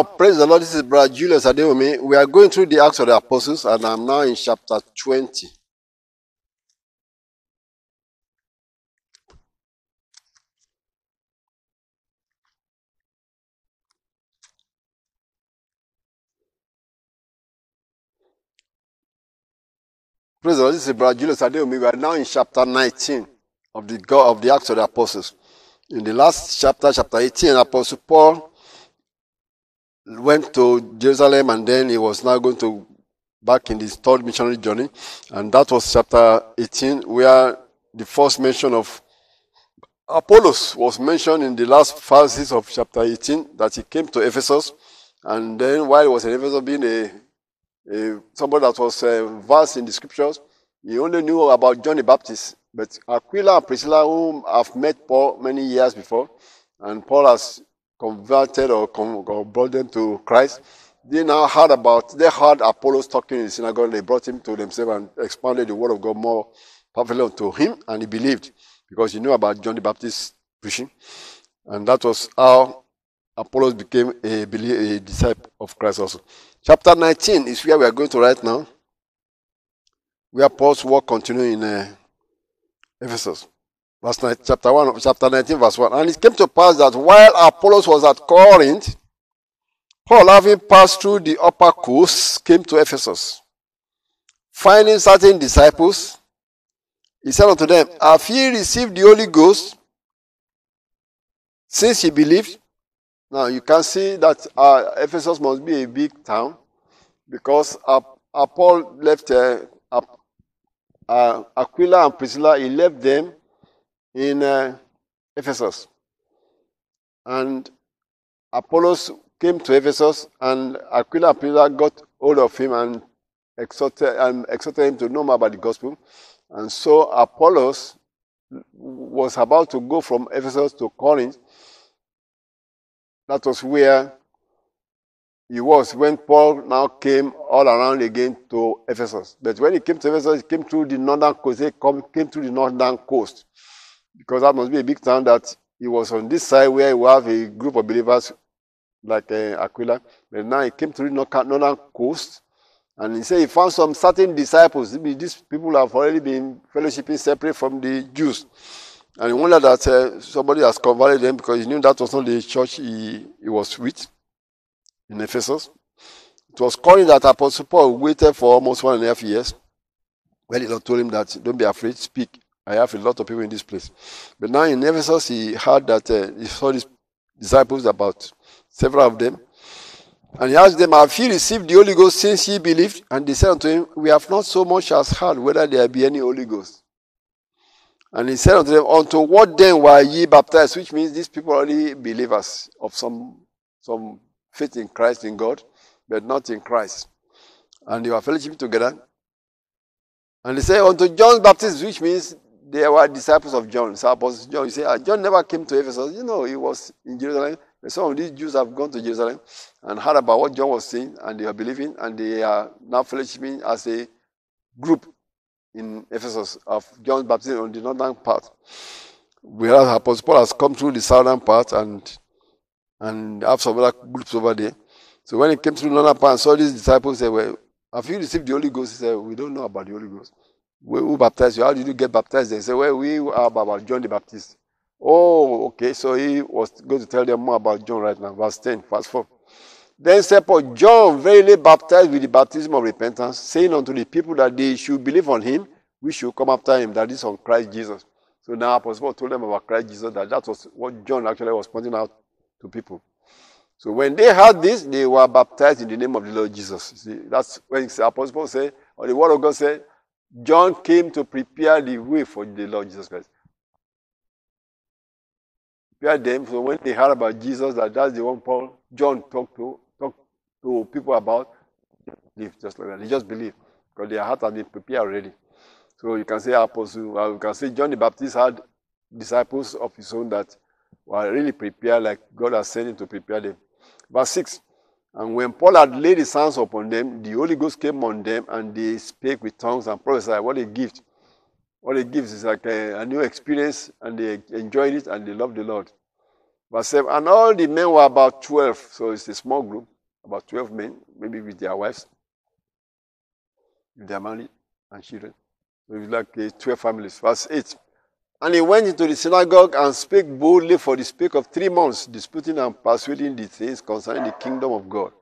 Now, praise the Lord. This is Brother Julius Adeomi. We are going through the Acts of the Apostles, and I'm now in chapter 20. Praise the Lord. This is Brother Julius Adeomi. We are now in chapter 19 of the of the Acts of the Apostles. In the last chapter, chapter 18, Apostle Paul went to Jerusalem and then he was now going to back in his third missionary journey. And that was chapter 18, where the first mention of Apollos was mentioned in the last verses of chapter 18, that he came to Ephesus. And then while he was in Ephesus, being a, a somebody that was uh, versed in the scriptures, he only knew about John the Baptist. But Aquila and Priscilla, whom I've met Paul many years before, and Paul has converted or, con- or brought them to Christ, they now heard about, they heard Apollos talking in the synagogue, they brought him to themselves and expanded the word of God more perfectly unto him, and he believed because he knew about John the Baptist preaching. And that was how Apollos became a, a disciple of Christ also. Chapter 19 is where we are going to right now, where Paul's work continues in uh, Ephesus. Verse 9, chapter 1, chapter 19, verse 1. And it came to pass that while Apollos was at Corinth, Paul, having passed through the upper coast, came to Ephesus. Finding certain disciples, he said unto them, Have ye received the Holy Ghost since ye believed? Now you can see that uh, Ephesus must be a big town because uh, uh, Paul left Aquila and Priscilla, he left them in uh, Ephesus. And Apollos came to Ephesus, and Aquila and Priscilla got hold of him and exhorted, and exhorted him to know more about the gospel. And so Apollos was about to go from Ephesus to Corinth. That was where he was when Paul now came all around again to Ephesus. But when he came to Ephesus, he came through the northern coast. He came through the northern coast because that must be a big town that he was on this side where he have a group of believers like uh, Aquila. But now he came to the northern coast and he said he found some certain disciples. These people have already been fellowshipping separate from the Jews. And he wondered that uh, somebody has converted them because he knew that was not the church he, he was with in Ephesus. It was Corinth that Apostle Paul waited for almost one and a half years. Well, Lord told him that don't be afraid, speak. I have a lot of people in this place. But now in Ephesus, he heard that uh, he saw his disciples, about several of them. And he asked them, Have you received the Holy Ghost since ye believed? And they said unto him, We have not so much as heard whether there be any Holy Ghost. And he said unto them, Unto what then were ye baptized? Which means these people are already believers of some, some faith in Christ, in God, but not in Christ. And they were fellowship together. And they say, Unto John's baptism, which means they were disciples of John. So Apostle John, you say, ah, John never came to Ephesus. You know, he was in Jerusalem. But some of these Jews have gone to Jerusalem and heard about what John was saying, and they are believing, and they are now fellowshipping as a group in Ephesus of John's baptism on the northern part. Whereas Apostle Paul has come through the southern part and and have some other groups over there. So when he came through the northern part and saw these disciples say, Well, have you received the Holy Ghost? He said, We don't know about the Holy Ghost. Who baptized you? How did you get baptized? They say, Well, we are about John the Baptist. Oh, okay. So he was going to tell them more about John right now. Verse 10, verse 4. Then said Paul, John verily baptized with the baptism of repentance, saying unto the people that they should believe on him, we should come after him, that is on Christ Jesus. So now Apostle Paul told them about Christ Jesus, that that was what John actually was pointing out to people. So when they heard this, they were baptized in the name of the Lord Jesus. See, that's when Apostle Paul said, or the word of God said, John came to prepare the way for the Lord Jesus Christ. Prepare them. So when they heard about Jesus, that that's the one Paul, John talked to, talked to people about, live just like that. They just believe because their heart has been prepared already. So you can say apostle, uh, you can say John the Baptist had disciples of his own that were really prepared, like God has sent him to prepare them. Verse 6. And when Paul had laid his hands upon them, the Holy Ghost came on them, and they spake with tongues and prophesied. What a gift! What a gift is like a, a new experience, and they enjoyed it and they loved the Lord. Verse 7. And all the men were about 12, so it's a small group, about 12 men, maybe with their wives, they are married and children. So it's like uh, 12 families. Verse 8. And he went into the synagogue and spake boldly for the space of three months, disputing and persuading the things concerning the kingdom of God.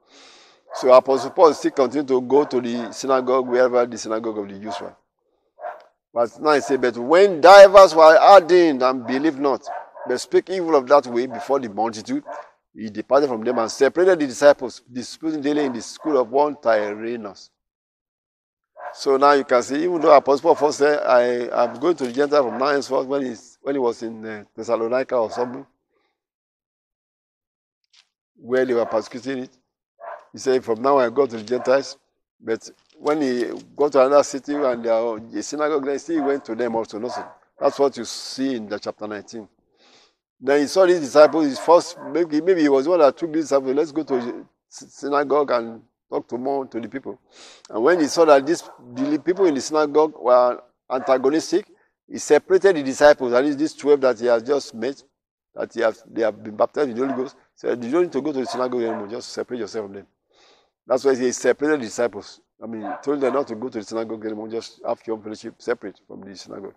So Apostle Paul still continued to go to the synagogue wherever the synagogue of the Jews were. Verse 9 says, But when divers were ordained and believed not, but spake evil of that way before the multitude, he departed from them and separated the disciples, disputing daily in the school of one Tyrannus. So now you can see, even though Apostle Paul said, I am going to the Gentiles from now henceforth when, when he was in uh, Thessalonica or something, where they were persecuting it. He said, From now I go to the Gentiles. But when he got to another city and the synagogue, then he went to them also. No, that's what you see in the chapter 19. Then he saw these disciples. His first, maybe, maybe he was one that took these disciples. Let's go to synagogue and talk to more to the people. And when he saw that these the people in the synagogue were antagonistic, he separated the disciples, and these 12 that he has just met, that he has, they have been baptized in the Holy Ghost, said, You don't need to go to the synagogue anymore, just separate yourself from them. That's why he separated the disciples. I mean, told them not to go to the synagogue anymore, just have your fellowship separate from the synagogue.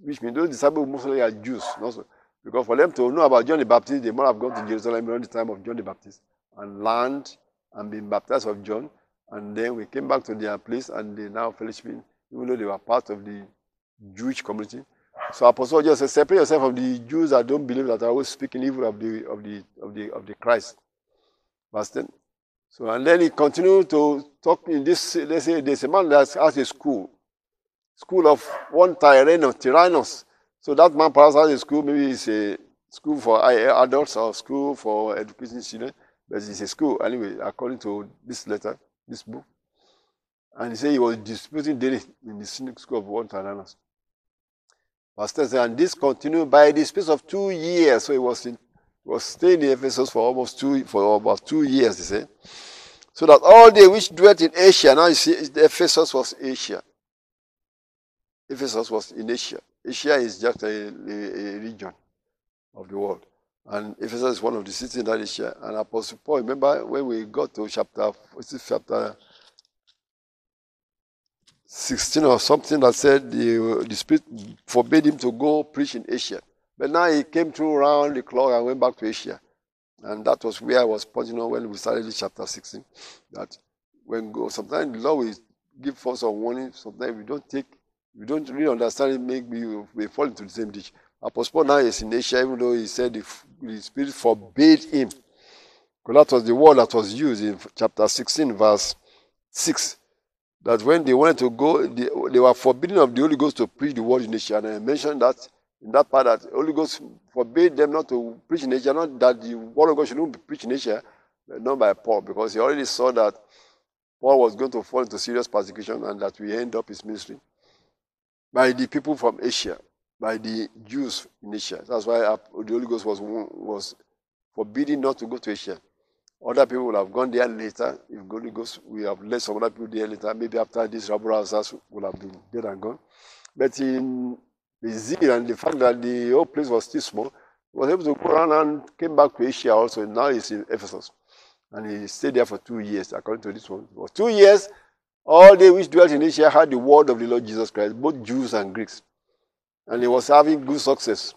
Which means those disciples mostly are Jews. Also, because for them to know about John the Baptist, they might have gone to Jerusalem around the time of John the Baptist and learned and been baptized of John. And then we came back to their place and they now fellowshipping, even though they were part of the Jewish community. So Apostle just said, separate yourself from the Jews that don't believe that are always speaking evil of the of the of the of the Christ. Verse 10. So and then he continued to talk in this, let's say there's a man that has a school. School of one Tyrannus, Tyrannus. So that man perhaps has a school, maybe it's a school for adults or school for education students. But it's a school, anyway, according to this letter, this book. And he said he was disputing daily in the school of one Tyrannus. Pastor said, and this continued by the space of two years. So he was in, was staying in Ephesus for almost two, for about two years, he said. So that all they which dwelt in Asia, now you see, Ephesus was Asia. Ephesus was in Asia. Asia is just a, a, a region of the world. And Ephesus is one of the cities in that Asia. And Apostle Paul, remember when we got to chapter, what's it, chapter 16 or something that said the, the Spirit forbade him to go preach in Asia. But now he came through around the clock and went back to Asia. And that was where I was pointing out when we started this chapter 16. That when go, sometimes the Lord will give us a warning, sometimes we don't take, we don't really understand it, maybe we fall into the same ditch. Apostle Paul now is in Asia, even though he said the, the Spirit forbade him. Because that was the word that was used in chapter 16, verse 6. That when they wanted to go, they, they were forbidden of the Holy Ghost to preach the word in Asia. And I mentioned that in that part that the Holy Ghost forbade them not to preach in Asia, not that the word of God shouldn't be preached in Asia, not by Paul, because he already saw that Paul was going to fall into serious persecution and that we end up his ministry by the people from Asia by the Jews in Asia. That's why the Holy Ghost was, was forbidden not to go to Asia. Other people would have gone there later. If the Holy Ghost, we have let some other people there later. Maybe after this, rabble rousers would have been dead and gone. But in the zeal and the fact that the whole place was still small, he was able to go around and came back to Asia also. And now he's in Ephesus. And he stayed there for two years, according to this one. For two years, all they which dwelt in Asia had the word of the Lord Jesus Christ, both Jews and Greeks and he was having good success.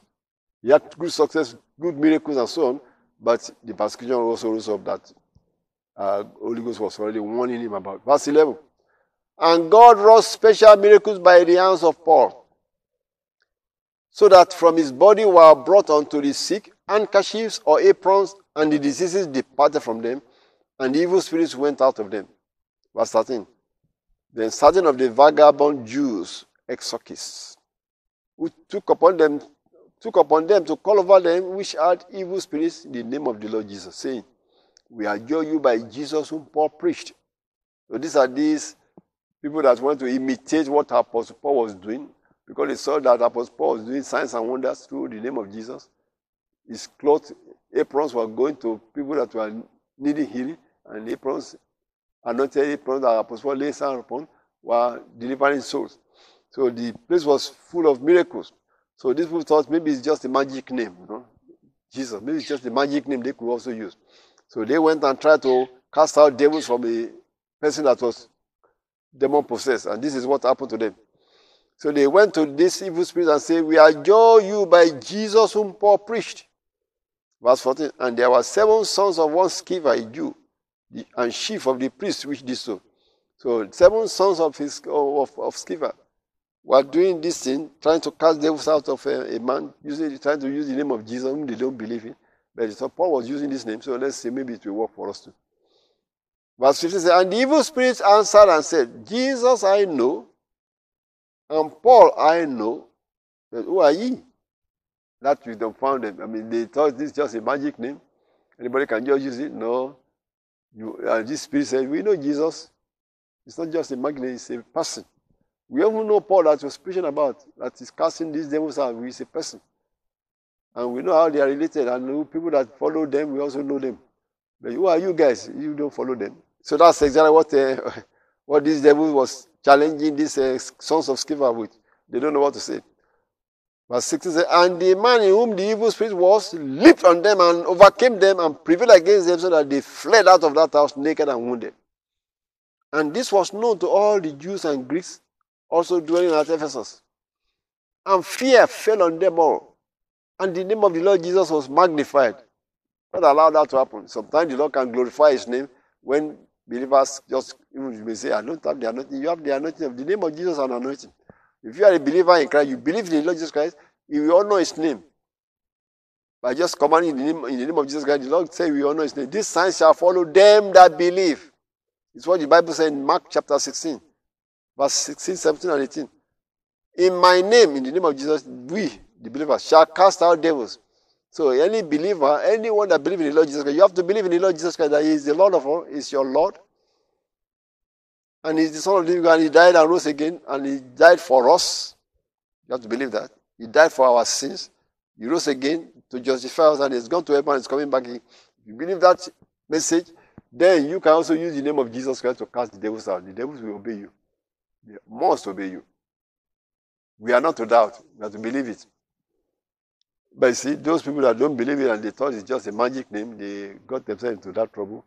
He had good success, good miracles, and so on. But the persecution also rose up that uh, Holy Ghost was already warning him about. Verse 11. And God wrought special miracles by the hands of Paul, so that from his body were brought unto the sick handkerchiefs or aprons, and the diseases departed from them, and the evil spirits went out of them. Verse 13. Then certain of the vagabond Jews, exorcists, who took upon them took upon them to call over them which had evil spirits in the name of the Lord Jesus, saying, We adjure you by Jesus whom Paul preached. So these are these people that want to imitate what Apostle Paul was doing because they saw that Apostle Paul was doing signs and wonders through the name of Jesus. His clothes, aprons were going to people that were needing healing, and aprons, anointed aprons that Apostle Paul laid hands upon, were delivering souls. So the place was full of miracles. So these people thought maybe it's just a magic name, you know? Jesus. Maybe it's just a magic name they could also use. So they went and tried to cast out devils from a person that was demon possessed. And this is what happened to them. So they went to this evil spirit and said, We adjure you by Jesus whom Paul preached. Verse 14. And there were seven sons of one Sceva, a Jew, and chief of the priests which did so. So seven sons of his of, of were doing this thing, trying to cast devils out of a, a man, using trying to use the name of Jesus, whom they don't believe in. But Paul was using this name, so let's see, maybe it will work for us too. Verse 15 says, And the evil spirits answered and said, Jesus I know, and Paul I know, but who are ye? That we don't found them. I mean, they thought this is just a magic name. Anybody can just use it? No. You, uh, this spirit said, We know Jesus. It's not just a magnet, it's a person. We even know Paul that was preaching about, that is casting these devils out, he a person. And we know how they are related, and people that follow them, we also know them. But who are you guys? You don't follow them. So that's exactly what uh, what this devil was challenging these uh, sons of Sceva with. They don't know what to say. Verse 16 says, And the man in whom the evil spirit was leaped on them and overcame them and prevailed against them so that they fled out of that house naked and wounded. And this was known to all the Jews and Greeks also dwelling at Ephesus. And fear fell on them all. And the name of the Lord Jesus was magnified. God allowed that to happen. Sometimes the Lord can glorify his name when believers just even you may say, I don't have the anointing. You have the anointing of the name of Jesus and anointing. If you are a believer in Christ, you believe in the Lord Jesus Christ, you will honor his name. By just commanding in the name, in the name of Jesus Christ, the Lord say we honor his name. This sign shall follow them that believe. It's what the Bible says in Mark chapter 16, verse 16, 17, and 18. In my name, in the name of Jesus, we, the believers, shall cast out devils. So any believer, anyone that believes in the Lord Jesus Christ, you have to believe in the Lord Jesus Christ that He is the Lord of all, is your Lord. And He's the Son of the living God, and He died and rose again, and He died for us. You have to believe that. He died for our sins. He rose again to justify us, and He's gone to heaven and He's coming back. If you believe that message, then you can also use the name of Jesus Christ to cast the devils out. The devils will obey you. They must obey you. We are not to doubt. We have to believe it. But you see, those people that don't believe it and they thought it's just a magic name, they got themselves into that trouble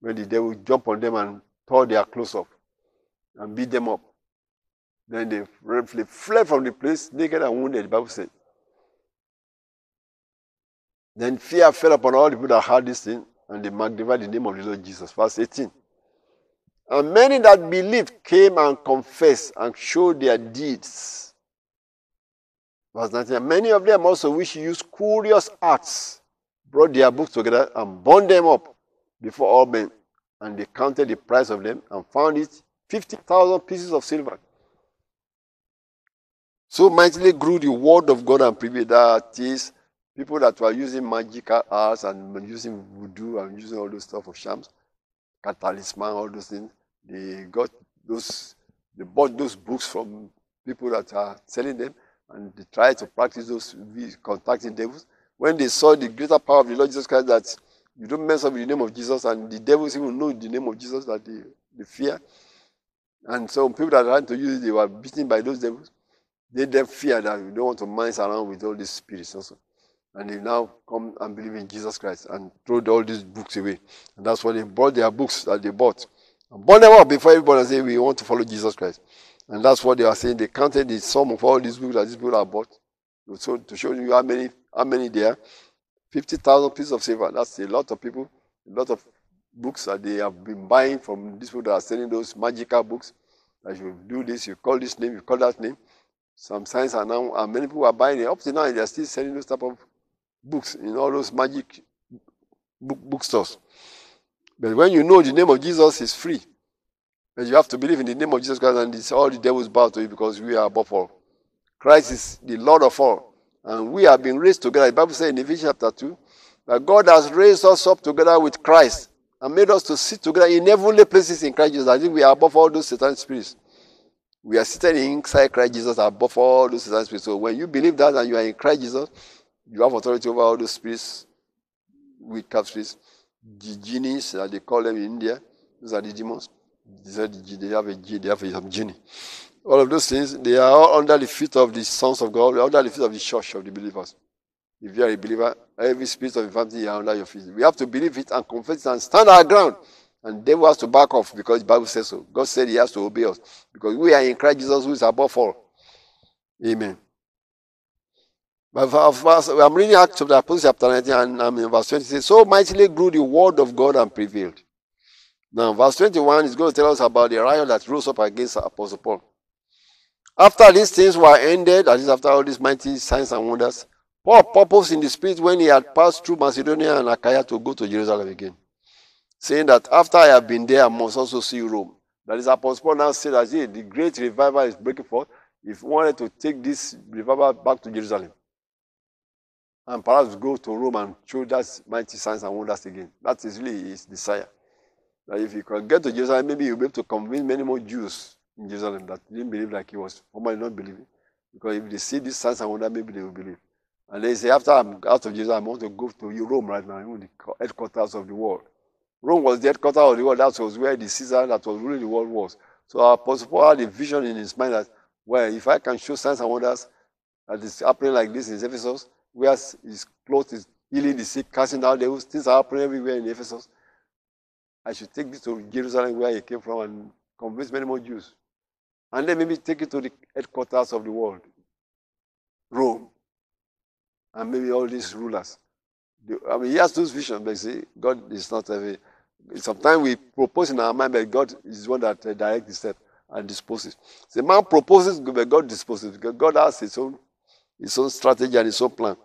when the devil jumped on them and tore their clothes off and beat them up. Then they fled from the place naked and wounded, the Bible said. Then fear fell upon all the people that heard this thing, and they magnified the name of the Lord Jesus. Verse 18. And many that believed came and confessed and showed their deeds. Verse 19. Many of them also, which used curious arts, brought their books together and burned them up before all men. And they counted the price of them and found it 50,000 pieces of silver. So mightily grew the word of God and prevailed. That is, people that were using magical arts and using voodoo and using all those stuff of shams, talisman, all those things, they got those, they bought those books from people that are selling them and they tried to practice those contacting devils. When they saw the greater power of the Lord Jesus Christ, that you don't mess up with the name of Jesus, and the devils even know the name of Jesus that they, they fear. And so people that trying to use it, they were beaten by those devils. They then fear that you don't want to mess around with all these spirits also. And they now come and believe in Jesus Christ and throw all these books away. And that's why they bought their books that they bought. Burn them up before everybody say we want to follow Jesus Christ. And that's what they are saying. They counted the sum of all these books that these people have bought. So to show you how many how many there. 50,000 pieces of silver. That's a lot of people, a lot of books that they have been buying from these people that are selling those magical books. That you do this, you call this name, you call that name. Some signs are now, and many people are buying it. Up to now, they are still selling those type of books in all those magic book bookstores. But when you know the name of Jesus is free, but you have to believe in the name of Jesus Christ, and it's all the devils bow to you because we are above all. Christ is the Lord of all, and we have been raised together. The Bible says in Ephesians chapter 2 that God has raised us up together with Christ and made us to sit together in heavenly places in Christ Jesus. I think we are above all those Satan spirits. We are seated inside Christ Jesus above all those Satan spirits. So when you believe that and you are in Christ Jesus, you have authority over all those spirits, witchcraft spirits, genies, that they call them in India. Those are the demons. They have a they have a genie. All of those things, they are all under the feet of the sons of God, under the feet of the church of the believers. If you are a believer, every spirit of infirmity is under your feet. We have to believe it and confess it and stand our ground. And devil has to back off because the Bible says so. God said he has to obey us because we are in Christ Jesus who is above all. Amen. But I'm reading Acts of the Apostles chapter 19 and I'm in verse 20. Says, So mightily grew the word of God and prevailed. Now, verse 21 is going to tell us about the riot that rose up against Apostle Paul. After these things were ended, that is, after all these mighty signs and wonders, Paul purposed in the spirit when he had passed through Macedonia and Achaia to go to Jerusalem again, saying that after I have been there, I must also see Rome. That is, Apostle Paul now said that the great revival is breaking forth. If he wanted to take this revival back to Jerusalem, and perhaps go to Rome and show that mighty signs and wonders again. That is really his desire. That if he can get to Jerusalem, maybe he'll be able to convince many more Jews in Jerusalem that didn't believe like he was formerly not believing. Because if they see these signs and wonders, maybe they will believe. And they say, after I'm out of Jesus, I want to go to Rome right now, even the headquarters of the world. Rome was the headquarters of the world. That was where the Caesar that was ruling the world was. So Apostle Paul had a vision in his mind that, well, if I can show signs and wonders that is happening like this in Ephesus, where his clothes is healing the sick, casting out devils, things are happening everywhere in Ephesus. I should take this to Jerusalem where he came from and convince many more Jews. And then maybe take it to the headquarters of the world, Rome and maybe all these rulers. I mean, he has those visions, but see, God is not every. Sometimes we propose in our mind, but God is one that uh, directs the step and disposes. The man proposes, but God disposes because God has his own, his own strategy and his own plan.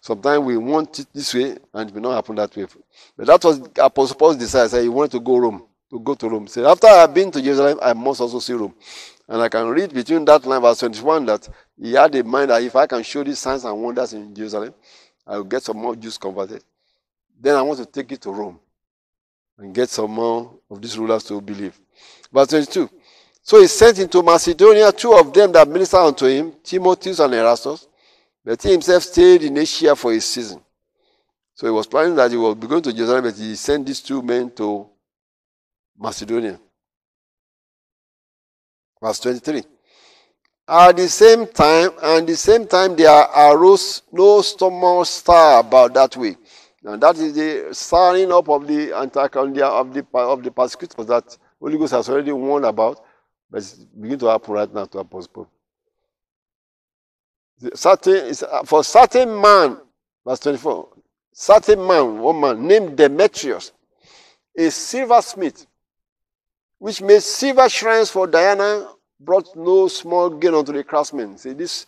Sometimes we want it this way, and it will not happen that way. But that was Apostle Paul's desire. He wanted to go Rome, to go to Rome. So after I have been to Jerusalem, I must also see Rome. And I can read between that line, verse 21, that he had in mind that if I can show these signs and wonders in Jerusalem, I will get some more Jews converted. Then I want to take it to Rome and get some more of these rulers to believe. Verse 22. So he sent into Macedonia two of them that ministered unto him, Timotheus and Erastus, but he himself stayed in Asia for a season. So he was planning that he was going to Jerusalem, but he sent these two men to Macedonia. Verse 23. At the same time, and the same time there arose no storm star about that way. And that is the stirring up of the antacondia of the of the persecutors that Holy Ghost has already warned about, but it's beginning to happen right now to Apostle Certain for certain man, verse 24, certain man, one man named Demetrius, a silversmith, which made silver shrines for Diana, brought no small gain unto the craftsmen. See, this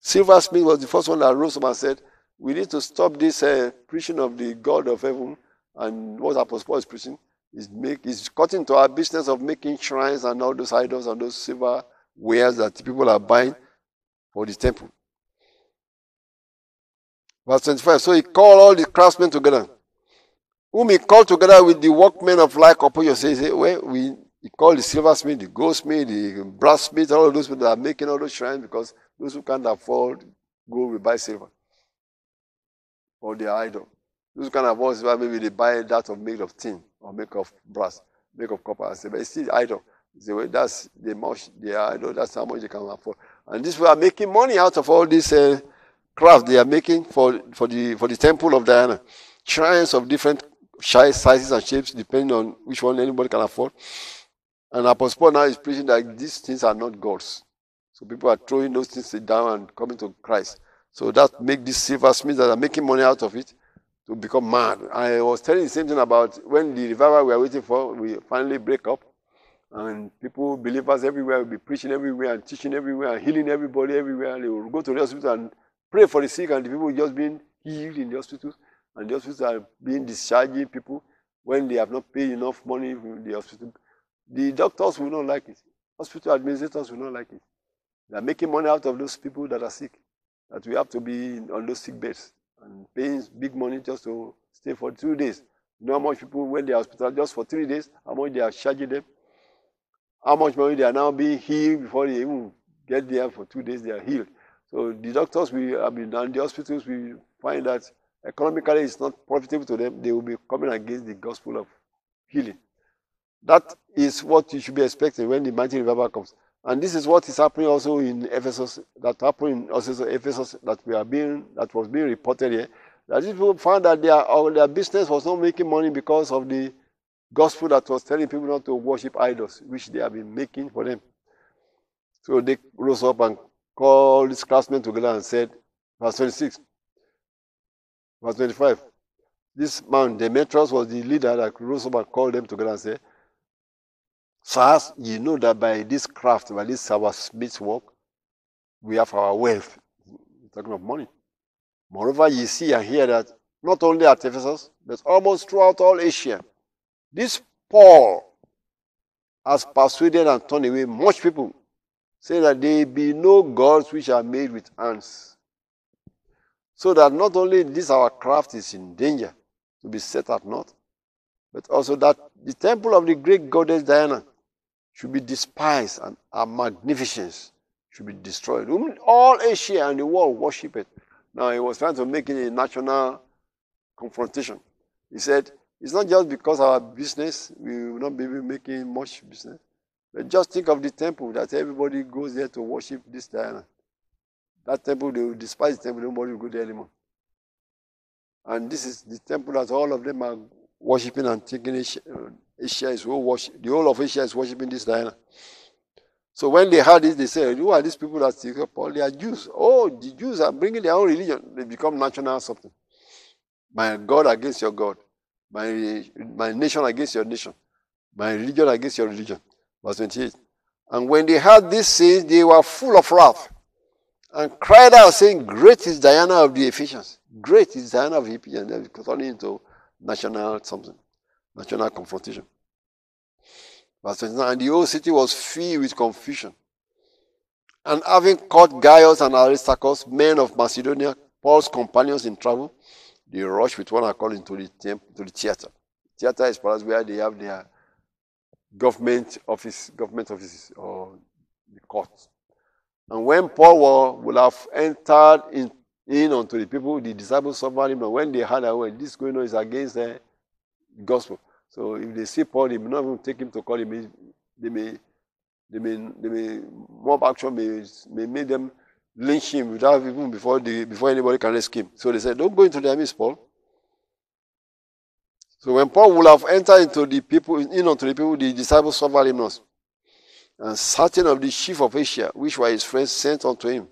silversmith was the first one that rose up and said, We need to stop this uh, preaching of the God of heaven and what Apostle Paul is preaching. Is make is cutting to our business of making shrines and all those idols and those silver wares that people are buying for the temple. Verse 25. So he called all the craftsmen together whom he called together with the workmen of like opposition. Say, say, well, we he called the silversmith, the goldsmith, the brassmith, all those people that are making all those shrines because those who can't afford gold will buy silver or their idol. Those who can't afford silver, maybe they buy that of made of tin or make of brass, make of copper and but it's still idol. Well, that's the much they idol, that's how much they can afford. And this way are making money out of all these uh, crafts they are making for, for the for the temple of Diana. Shrines of different sizes and shapes, depending on which one anybody can afford. And Apostle Paul now is preaching that these things are not gods. So people are throwing those things down and coming to Christ. So that make these silversmiths that are making money out of it to become mad. I was telling the same thing about when the revival we are waiting for, we finally break up. And people, believers everywhere, will be preaching everywhere and teaching everywhere and healing everybody everywhere. They will go to the hospital and pray for the sick and the people just being healed in the hospitals and the hospitals are being discharging people when they have not paid enough money in the hospital. The doctors will not like it. Hospital administrators will not like it. They are making money out of those people that are sick. That we have to be on those sick beds and paying big money just to stay for two days. You know how much people went to hospital just for three days, how much they are charging them, how much money they are now being healed before they even get there for two days, they are healed. So the doctors we have been and the hospitals we find that economically it's not profitable to them, they will be coming against the gospel of healing. That is what you should be expecting when the mighty revival comes. And this is what is happening also in Ephesus, that happened also in Ephesus that we are being that was being reported here. That people found that their their business was not making money because of the gospel that was telling people not to worship idols, which they have been making for them. So they rose up and called his classmen together and said, verse 26, verse 25. This man, Demetrius, was the leader that rose up and called them together and said, Sirs, you know that by this craft, by this our smith's work, we have our wealth. Talking of money. Moreover, you see and hear that not only at Ephesus, but almost throughout all Asia, this Paul has persuaded and turned away much people, saying that there be no gods which are made with hands. So that not only this our craft is in danger to be set at naught, but also that the temple of the great goddess Diana should be despised and her magnificence should be destroyed. All Asia and the world worship it. Now he was trying to make it a national confrontation. He said, it's not just because our business, we will not be making much business. But just think of the temple that everybody goes there to worship this Diana. That temple, they will despise the temple, nobody will go there anymore. And this is the temple that all of them are worshiping and taking uh, Asia is who worship, the whole of Asia is worshiping this Diana. So when they heard this, they said, Who are these people that take up Paul? They are Jews. Oh, the Jews are bringing their own religion. They become national something. My God against your God. My, my nation against your nation. My religion against your religion. Verse 28. And when they heard these things, they were full of wrath and cried out, saying, Great is Diana of the Ephesians. Great is Diana of the Ephesians. They're turning into national something national confrontation. Verse 29, and the whole city was filled with confusion. And having caught Gaius and Aristarchus, men of Macedonia, Paul's companions in travel, they rush with one accord into the to the theater. Theater is perhaps where they have their government office, government offices or the courts. And when Paul would have entered in, in unto the people, the disciples suffered him. And when they heard well, this going on is against the gospel. So if they see Paul, they may not even take him to court. They may, they may, they may, they may mob action may, may make them lynch him without even before the before anybody can rescue him. So they said, "Don't go into the army, Paul." So when Paul would have entered into the people, in unto the people, the disciples suffered him not. And certain of the chief of Asia, which were his friends, sent unto him,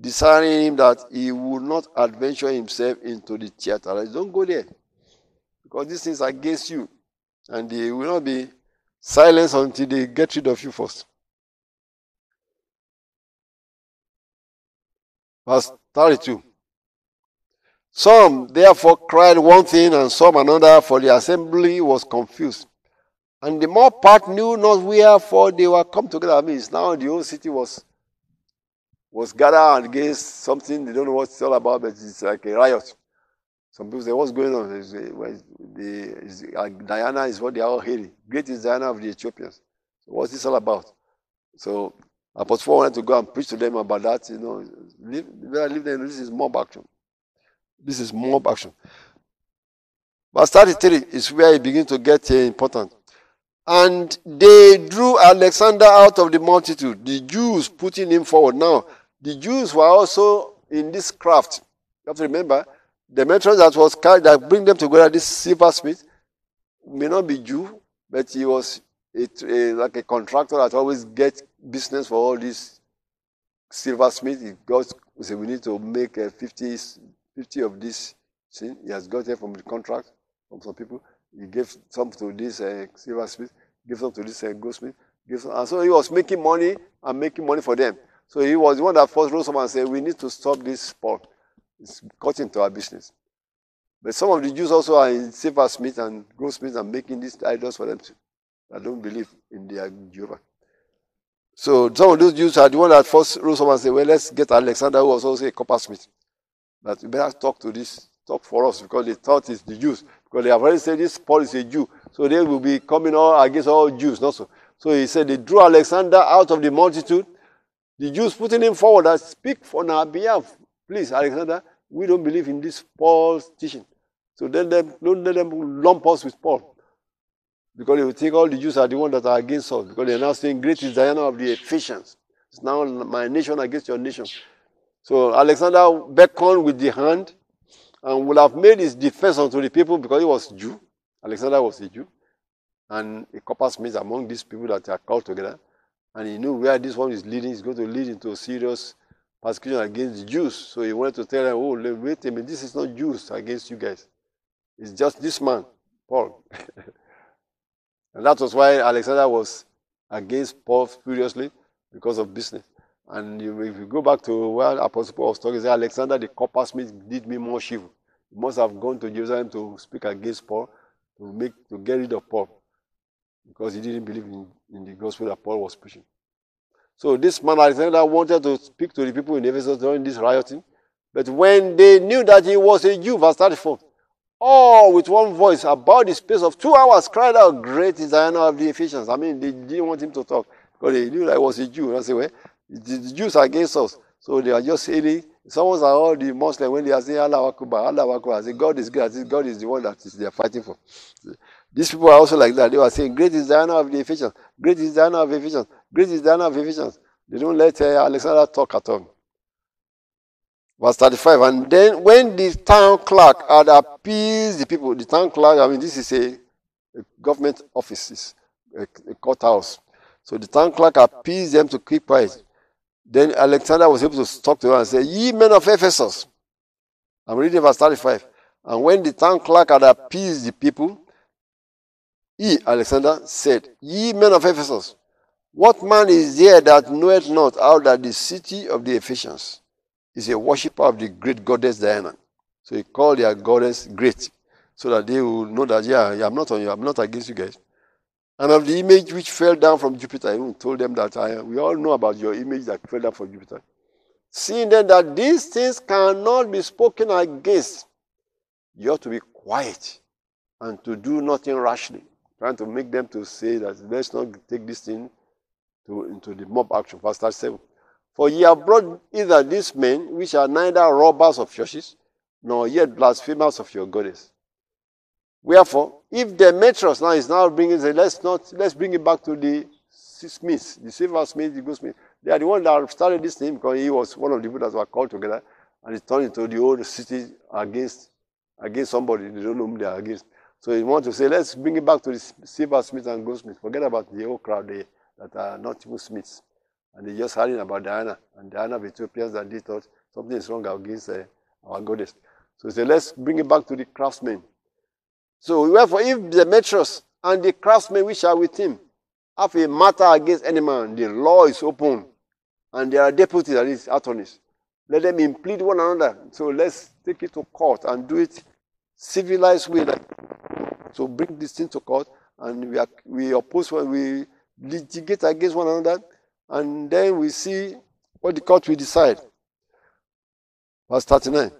desiring him that he would not adventure himself into the theater. Said, Don't go there. Because these things are against you. And they will not be silenced until they get rid of you first. Verse 32. Some therefore cried one thing and some another, for the assembly was confused. And the more part knew not wherefore they were come together. I mean, now the whole city was was gathered against something they don't know what it's all about, but it's like a riot. Some people say, what's going on? The, is, uh, Diana is what they are all hating. Great is Diana of the Ethiopians. What's this all about? So Apostle wanted to go and preach to them about that. You know, leave, leave them. This is mob action. This is mob action. Verse 33 is where it begins to get uh, important. And they drew Alexander out of the multitude, the Jews putting him forward. Now, the Jews were also in this craft. You have to remember, the metron that was carried, that bring them together, this silversmith, may not be Jew, but he was a, a, like a contractor that always get business for all these silversmith. He got, said, we need to make uh, 50, 50 of this thing. He has got it from the contract from some people. He gave some to this uh, silversmith, gave some to this uh, goldsmith. Gave some, and so he was making money and making money for them. So he was the one that first rose up and said, we need to stop this sport. It's cut into our business. But some of the Jews also are in silversmith and goldsmith and making these idols for them. I don't believe in their Jehovah. So some of those Jews are the one that first rose up and said, Well, let's get Alexander, who was also a coppersmith. That we better talk to this, talk for us, because they thought it's the Jews. Because they have already said this Paul is a Jew. So they will be coming all against all Jews, not so. So he said they drew Alexander out of the multitude. The Jews putting him forward that speak on our behalf. Please, Alexander, we don't believe in this Paul's teaching. So then them, don't let them lump us with Paul. Because will think all the Jews are the ones that are against us. Because they're now saying, Great is Diana of the Ephesians. It's now my nation against your nation. So Alexander beckoned with the hand and would have made his defense unto the people because he was Jew. Alexander was a Jew. And a coppersmith among these people that are called together. And he knew where this one is leading. It's going to lead into a serious persecution against the Jews. So he wanted to tell them, oh, wait a minute, this is not Jews against you guys. It's just this man, Paul. and that was why Alexander was against Paul furiously because of business. And if you go back to where Apostle Paul was talking, Alexander the coppersmith did me more evil. He must have gone to Jerusalem to speak against Paul, to make to get rid of Paul, because he didn't believe in, in the gospel that Paul was preaching. So this man Alexander wanted to speak to the people in Ephesus during this rioting, but when they knew that he was a Jew, verse 34, all with one voice about the space of two hours cried out, Great is the of the Ephesians. I mean, they didn't want him to talk because they knew that he was a Jew. And I said, well, the Jews are against us. So they are just saying, someone are all the Muslims when they are saying Allah Akbar, Allah Akbar. I say, God is great. God is the one that is they are fighting for. These people are also like that. They were saying, Great is Diana of the Ephesians. Great is Diana of the Ephesians. Great is Diana of the Ephesians. They don't let uh, Alexander talk at all. Verse 35. And then when the town clerk had appeased the people, the town clerk, I mean, this is a, a government office, a, a courthouse. So the town clerk appeased them to keep quiet. Then Alexander was able to talk to them and say, Ye men of Ephesus. I'm reading verse 35. And when the town clerk had appeased the people, he, Alexander, said, Ye men of Ephesus, what man is there that knoweth not how that the city of the Ephesians is a worshipper of the great goddess Diana. So he called their goddess great, so that they will know that yeah, I'm not on you, I'm not against you guys. And of the image which fell down from Jupiter, even told them that I, we all know about your image that fell down from Jupiter. Seeing then that these things cannot be spoken against, you ought to be quiet and to do nothing rashly. Trying to make them to say that let's not take this thing to, into the mob action. Verse 7. For ye have brought either these men, which are neither robbers of churches, nor yet blasphemers of your goddess. Wherefore, if Demetrius now is now bringing, say, let's not, let's bring it back to the smiths, the silversmith, the goldsmith. They are the ones that started this thing because he was one of the people that were called together, and he turned into the old city against against somebody. They don't know whom they are against. So he wants to say, let's bring it back to the silversmith and goldsmith. Forget about the whole crowd there that are not even smiths. And they just heard about Diana. And Diana of Ethiopians that they thought something is wrong against uh, our goddess. So he said, let's bring it back to the craftsmen. So wherefore, if Demetrius and the craftsmen which are with him have a matter against any man, the law is open. And there are deputies, that is attorneys. Let them implead one another. So let's take it to court and do it civilized way. So bring this thing to court and we, are, we oppose we litigate against one another and then we see what the court will decide. Verse 39.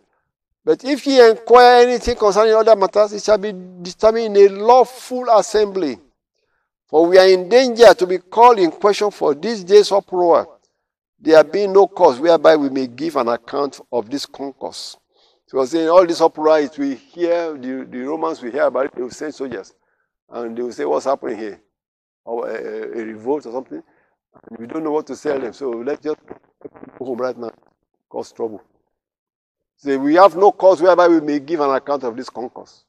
But if ye inquire anything concerning other matters, it shall be determined in a lawful assembly. For we are in danger to be called in question for this day's uproar. There being no cause whereby we may give an account of this concourse. So saying all this uproar, we hear, the, the Romans we hear about it, they will send soldiers. And they will say, what's happening here? Or a, a revolt or something. We don't know what to tell them. So let's just go home right now, cause trouble. Say, we have no cause whereby we may give an account of this concourse.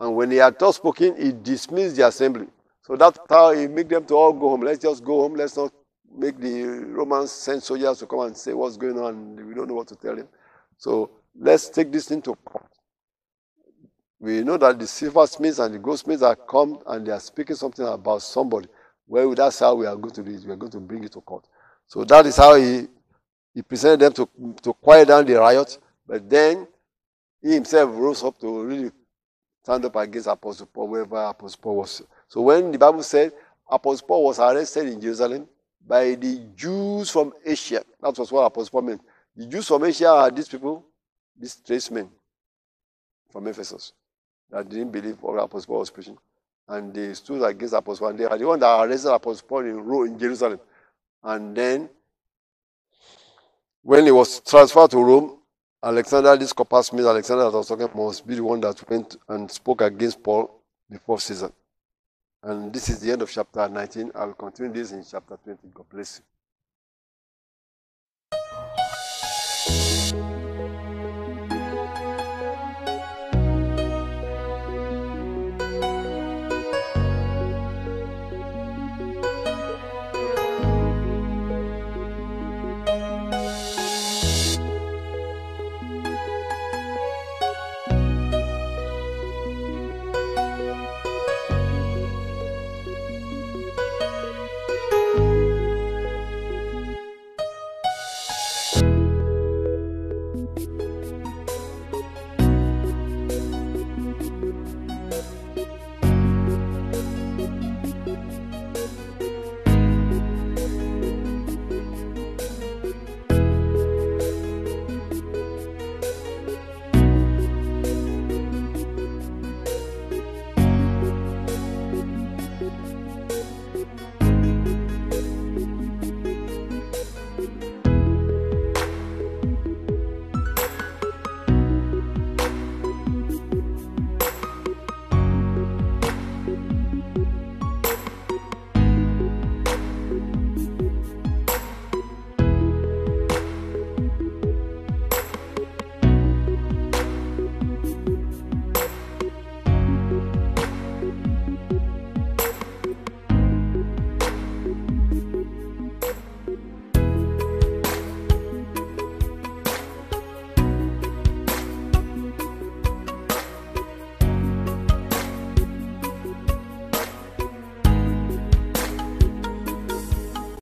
And when he had thus spoken, he dismissed the assembly. So that's how he make them to all go home. Let's just go home. Let's not make the Romans send soldiers to come and say what's going on. We don't know what to tell them. So let's take this into court. We know that the silversmiths and the goldsmiths are come and they are speaking something about somebody. Well, that's how we are going to do it. We are going to bring it to court. So that is how he, he presented them to, to quiet down the riot. But then he himself rose up to really stand up against Apostle Paul, wherever Apostle Paul was. So when the Bible said Apostle Paul was arrested in Jerusalem by the Jews from Asia, that was what Apostle Paul meant. The Jews from Asia are these people, these tradesmen from Ephesus. that didn't believe what Apostle Paul was preaching. And they stood against Apostle Paul. And they are the one that arrested Apostle Paul in Rome, in Jerusalem. And then, when he was transferred to Rome, Alexander, this coppersmith, Alexander that I was talking must be the one that went and spoke against Paul before Caesar. And this is the end of chapter 19. I will continue this in chapter 20. God bless you.